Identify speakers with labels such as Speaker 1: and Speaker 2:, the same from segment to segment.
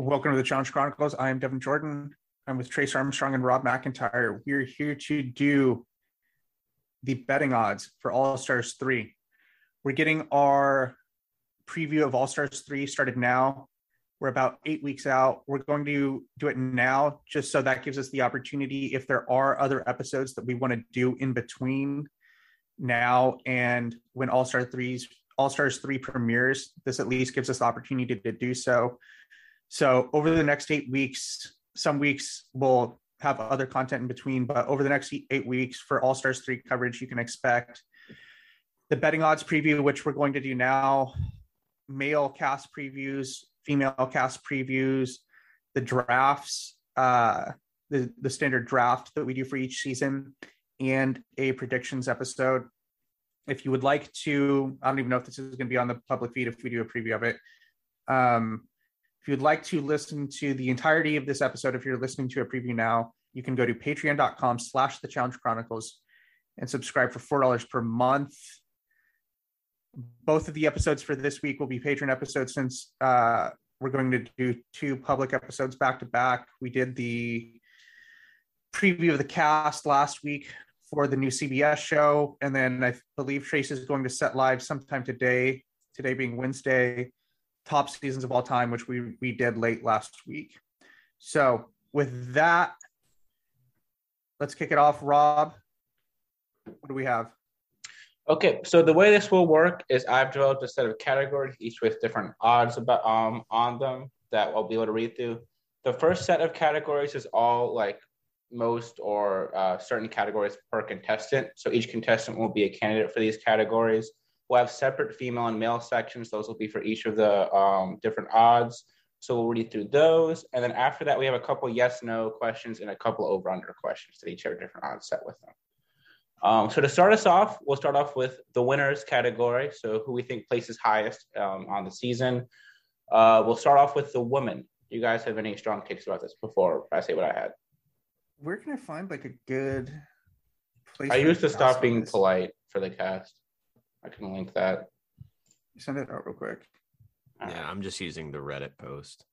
Speaker 1: Welcome to the Challenge Chronicles. I am Devin Jordan. I'm with Trace Armstrong and Rob McIntyre. We're here to do the betting odds for All Stars 3. We're getting our preview of All Stars 3 started now. We're about eight weeks out. We're going to do it now just so that gives us the opportunity if there are other episodes that we want to do in between now and when All Star 3's All Stars 3 premieres. This at least gives us the opportunity to do so. So over the next eight weeks, some weeks we'll have other content in between, but over the next eight weeks for All Stars 3 coverage, you can expect the betting odds preview, which we're going to do now, male cast previews, female cast previews, the drafts, uh, the, the standard draft that we do for each season, and a predictions episode. If you would like to, I don't even know if this is going to be on the public feed if we do a preview of it. Um, if you'd like to listen to the entirety of this episode, if you're listening to a preview now, you can go to patreon.com slash the challenge chronicles and subscribe for four dollars per month. Both of the episodes for this week will be patron episodes since uh, we're going to do two public episodes back to back. We did the preview of the cast last week for the new CBS show, and then I believe Trace is going to set live sometime today. Today being Wednesday, top seasons of all time, which we we did late last week. So with that, let's kick it off. Rob, what do we have?
Speaker 2: Okay, so the way this will work is I've developed a set of categories, each with different odds about um on them that I'll be able to read through. The first set of categories is all like most or uh, certain categories per contestant. So each contestant will be a candidate for these categories. We'll have separate female and male sections. Those will be for each of the um, different odds. So we'll read through those. And then after that, we have a couple yes no questions and a couple over under questions that each have a different odds set with them. Um, so to start us off, we'll start off with the winners category. So who we think places highest um, on the season. Uh, we'll start off with the woman. Do You guys have any strong takes about this before I say what I had?
Speaker 1: Where can I find like a good
Speaker 2: place? I used to stop being this? polite for the cast. I can link that.
Speaker 1: Send it out real quick.
Speaker 3: Yeah, I'm just using the Reddit post.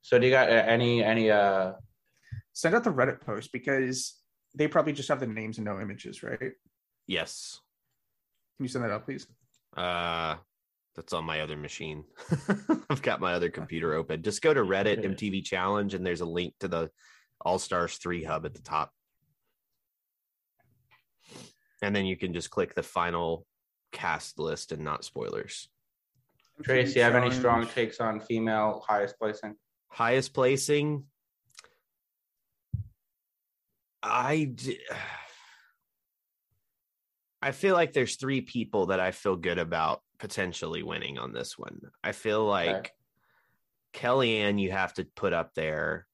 Speaker 2: So do you got any any uh
Speaker 1: send out the Reddit post because they probably just have the names and no images, right?
Speaker 3: Yes.
Speaker 1: Can you send that out, please?
Speaker 3: Uh that's on my other machine. I've got my other computer open. Just go to Reddit MTV Challenge and there's a link to the All Stars 3 hub at the top. And then you can just click the final cast list and not spoilers.
Speaker 2: Trace, do you have any strong takes on female highest placing?
Speaker 3: Highest placing, I I feel like there's three people that I feel good about potentially winning on this one. I feel like okay. Kellyanne, you have to put up there.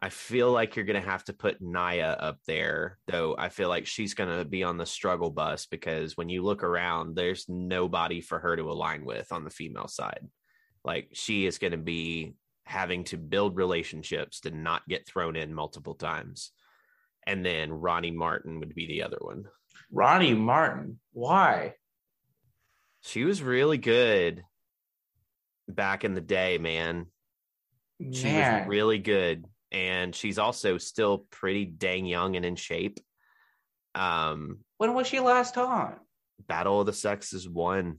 Speaker 3: I feel like you're going to have to put Nia up there, though. I feel like she's going to be on the struggle bus because when you look around, there's nobody for her to align with on the female side. Like she is going to be having to build relationships to not get thrown in multiple times. And then Ronnie Martin would be the other one.
Speaker 2: Ronnie Martin. Why?
Speaker 3: She was really good back in the day, man. man. She was really good and she's also still pretty dang young and in shape. Um,
Speaker 2: when was she last on?
Speaker 3: Battle of the Sexes one.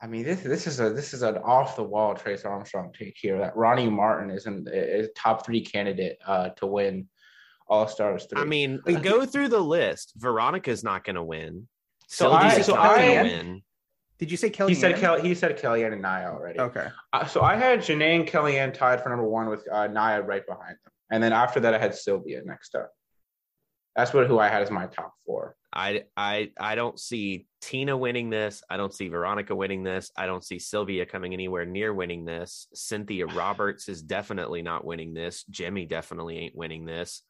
Speaker 2: I mean, this this is a this is an off the wall Trace Armstrong take here. That Ronnie Martin is not is top three candidate uh, to win All Stars three.
Speaker 3: I mean, go through the list. Veronica's not going to win.
Speaker 2: So I so I win.
Speaker 1: Did you say Kelly?
Speaker 2: He said Kelly. He said Kellyanne and Nia already.
Speaker 1: Okay.
Speaker 2: Uh, so I had Janae and Kellyanne tied for number one with uh, Nia right behind them, and then after that I had Sylvia next up. That's what who I had as my top four.
Speaker 3: I I I don't see Tina winning this. I don't see Veronica winning this. I don't see Sylvia coming anywhere near winning this. Cynthia Roberts is definitely not winning this. Jimmy definitely ain't winning this.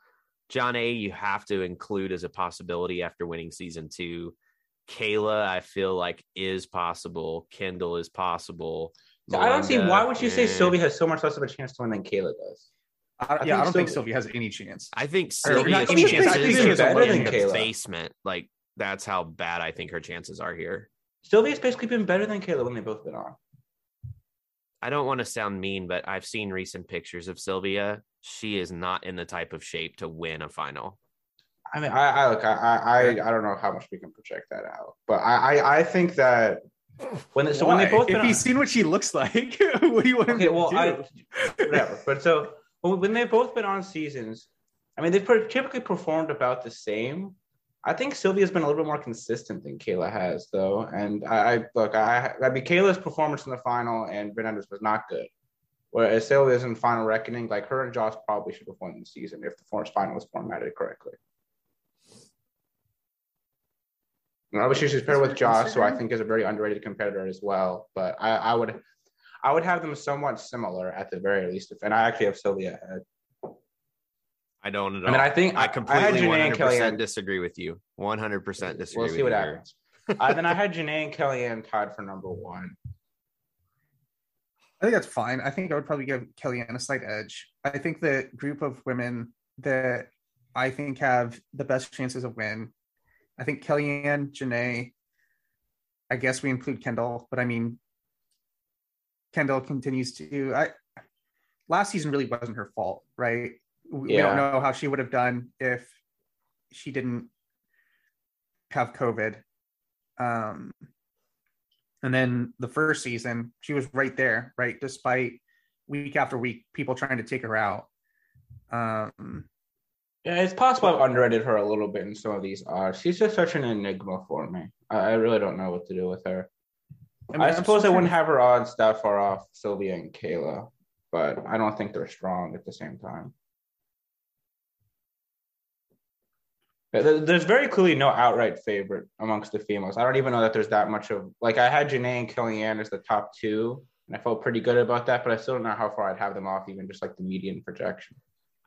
Speaker 3: Jonna, you have to include as a possibility after winning season two. Kailah, I feel like is possible. Kendal is possible.
Speaker 2: So I don't see why would you say Sylvia has so much less of a chance to win than Kailah does.
Speaker 1: I, yeah, I don't think Sylvia has any chance.
Speaker 3: I think Sylvia has any chance. Sylvia's better than Kailah. Basement, like that's how bad I think her chances are here.
Speaker 2: Sylvia's basically been better than Kailah when they've both been on.
Speaker 3: I don't want to sound mean, but I've seen recent pictures of Sylvia. She is not in the type of shape to win a final.
Speaker 2: I mean, I, I look, I, I, I don't know how much we can project that out, but I, I, I think that when so when they both
Speaker 1: if you've seen what she looks like, what do you want okay, well, do? I,
Speaker 2: whatever. But so when they've both been on seasons, I mean, they've typically performed about the same. I think Sylvia's been a little bit more consistent than Kailah has, though. And I, I look, I, I mean, Kailah's performance in the final and Fernandez was not good. Whereas Sylvia's in final reckoning, like her and Josh probably should have won the season if the final was formatted correctly. And obviously, she's paired with Josh, who I think is a very underrated competitor as well. But I, I would, I would have them somewhat similar at the very least. And I actually have Sylvia ahead.
Speaker 3: I don't at all.
Speaker 2: I mean, I think
Speaker 3: I completely one hundred percent disagree with you. One hundred percent disagree.
Speaker 2: We'll see what happens. uh, then I had Janae and Kellyanne tied for number one.
Speaker 1: I think that's fine. I think I would probably give Kellyanne a slight edge. I think the group of women that I think have the best chances of win. I think Kellyanne, Janae. I guess we include Kendal, but I mean, Kendal continues to. I last season really wasn't her fault, right? we yeah. don't know how she would have done if she didn't have COVID. Um, and then the first season, she was right there, right? Despite week after week, people trying to take her out. Um,
Speaker 2: yeah, it's possible I've underrated her a little bit in some of these odds. She's just such an enigma for me. I, I really don't know what to do with her. I, mean, I suppose I wouldn't have her odds that far off Sylvia and Kailah, but I don't think they're strong at the same time. There's very clearly no outright favorite amongst the females. I don't even know that there's that much of like I had Janae and Kellyanne as the top two, and I felt pretty good about that, but I still don't know how far I'd have them off, even just like the median projection.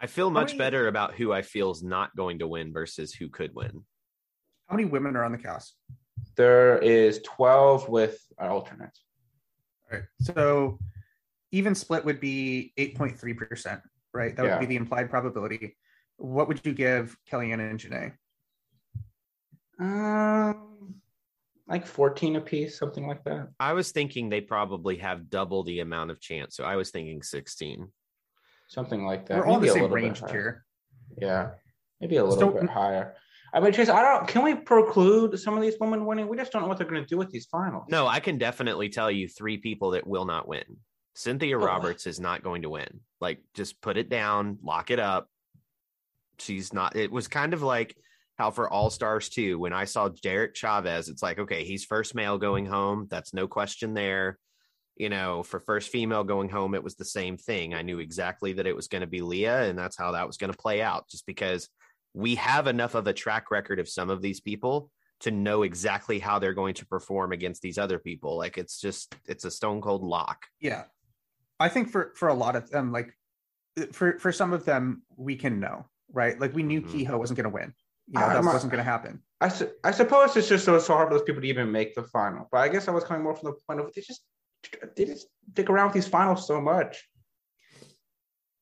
Speaker 3: I feel much many, better about who I feel is not going to win versus who could win.
Speaker 1: How many women are on the cast?
Speaker 2: There is 12 with alternates.
Speaker 1: All right. So even split would be 8.3%, right? That would be the implied probability what would you give Kellyanne and Janae?
Speaker 2: Um, like 14 a piece, something like that.
Speaker 3: I was thinking they probably have double the amount of chance. So I was thinking 16.
Speaker 2: Something like that.
Speaker 1: We're all maybe the same range here.
Speaker 2: Yeah. Maybe a little so, bit higher. I mean, Chase, I don't. Can we preclude some of these women winning? We just don't know what they're going to do with these finals.
Speaker 3: No, I can definitely tell you three people that will not win. Cynthia oh. Roberts is not going to win. Like, just put it down, lock it up she's not. It was kind of like how for All Stars 2, when I saw Derek Chavez, it's like, okay, he's first male going home. That's no question there. You know, for first female going home, it was the same thing. I knew exactly that it was going to be Leah, and that's how that was going to play out, just because we have enough of a track record of some of these people to know exactly how they're going to perform against these other people. Like it's just it's a stone cold lock.
Speaker 1: Yeah. I think for for a lot of them, like for for some of them, we can know right? Like we knew mm-hmm. Kehoe wasn't going to win. You know, that wasn't going to happen.
Speaker 2: I, su- I suppose it's just so so hard for those people to even make the final. But I guess I was coming more from the point of they just they just stick around with these finals so much.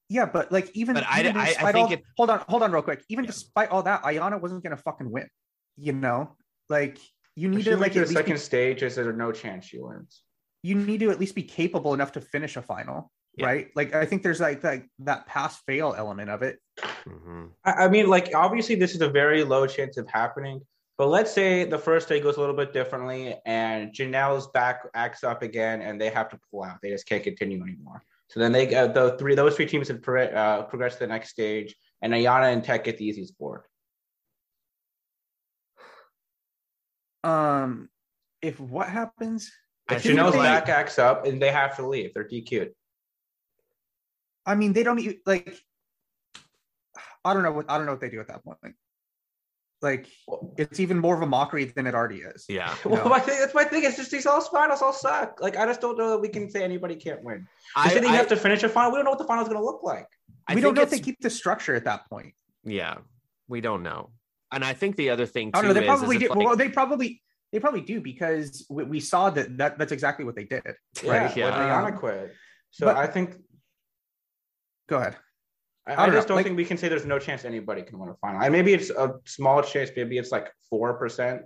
Speaker 1: Yeah, but like even,
Speaker 3: but even I, I, I think
Speaker 1: all, it, hold on, hold on, real quick. Even yeah. despite all that, Ayanna wasn't going to fucking win. You know, like you need to like
Speaker 2: the second be, stage. Is there no chance she wins?
Speaker 1: You need to at least be capable enough to finish a final yeah. right? Like I think there's like that that pass fail element of it.
Speaker 2: Mm-hmm. I, I mean, like obviously this is a very low chance of happening. But let's say the first day goes a little bit differently, and Janelle's back acts up again, and they have to pull out. They just can't continue anymore. So then they uh, the three those three teams have pro- uh, progressed to the next stage, and Ayanna and Teck get the easiest board.
Speaker 1: Um, if what happens?
Speaker 2: If Janelle's back acts up, and they have to leave. They're DQ'd.
Speaker 1: I mean, they don't even like. I don't know what I don't know what they do at that point. Like it's even more of a mockery than it already is.
Speaker 3: Yeah.
Speaker 2: Well, my thing, that's my thing. It's just these all finals all suck. Like I just don't know that we can say anybody can't win. I, think you have to finish a final. We don't know what the final is going to look like.
Speaker 1: I we don't know if they keep the structure at that point.
Speaker 3: Yeah, we don't know. And I think the other thing too
Speaker 1: oh, no, they
Speaker 3: is,
Speaker 1: probably
Speaker 3: is
Speaker 1: do. Like, well, they probably they probably do because we, we, saw that, that that's exactly what they did.
Speaker 2: Right. Yeah. yeah. Um, quit. So but, I think
Speaker 1: Go ahead.
Speaker 2: I, I, I just don't like, think we can say there's no chance anybody can win a final. And maybe it's a small chance. Maybe it's like four percent.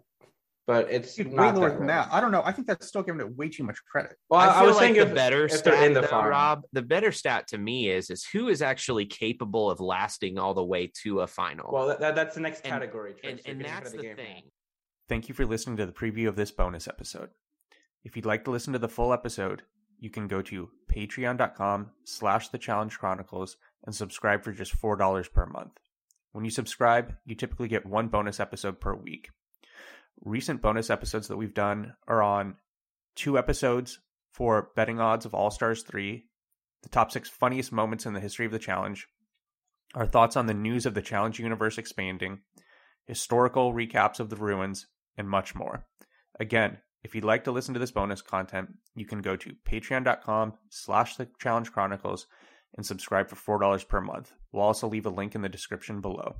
Speaker 2: but it's
Speaker 1: Dude, way
Speaker 2: not
Speaker 1: lower
Speaker 2: that
Speaker 1: than that. I don't know. I think that's still giving it way too much credit.
Speaker 2: Well,
Speaker 3: I,
Speaker 2: I,
Speaker 3: feel
Speaker 2: was
Speaker 3: like
Speaker 2: saying
Speaker 3: the
Speaker 2: if,
Speaker 3: better
Speaker 2: if
Speaker 3: stat,
Speaker 2: in the
Speaker 3: though,
Speaker 2: final.
Speaker 3: Rob. The better stat to me is is who is actually capable of lasting all the way to a final.
Speaker 2: Well, that, that- that's the next
Speaker 3: And-
Speaker 2: category. Trace.
Speaker 3: and
Speaker 2: You're
Speaker 3: and that's
Speaker 2: to
Speaker 3: the
Speaker 2: game
Speaker 3: thing.
Speaker 1: Thank you for listening to the preview of this bonus episode. If you'd like to listen to the full episode, you can go to patreon.com slash the challenge chronicles and subscribe for just $4 per month. When you subscribe, you typically get one bonus episode per week. Recent bonus episodes that we've done are on two episodes for betting odds of All Stars 3, the top six funniest moments in the history of the challenge, our thoughts on the news of the challenge universe expanding, historical recaps of the ruins, and much more. Again, if you'd like to listen to this bonus content, you can go to patreon.com slash the challenge chronicles and subscribe for $4 per month. We'll also leave a link in the description below.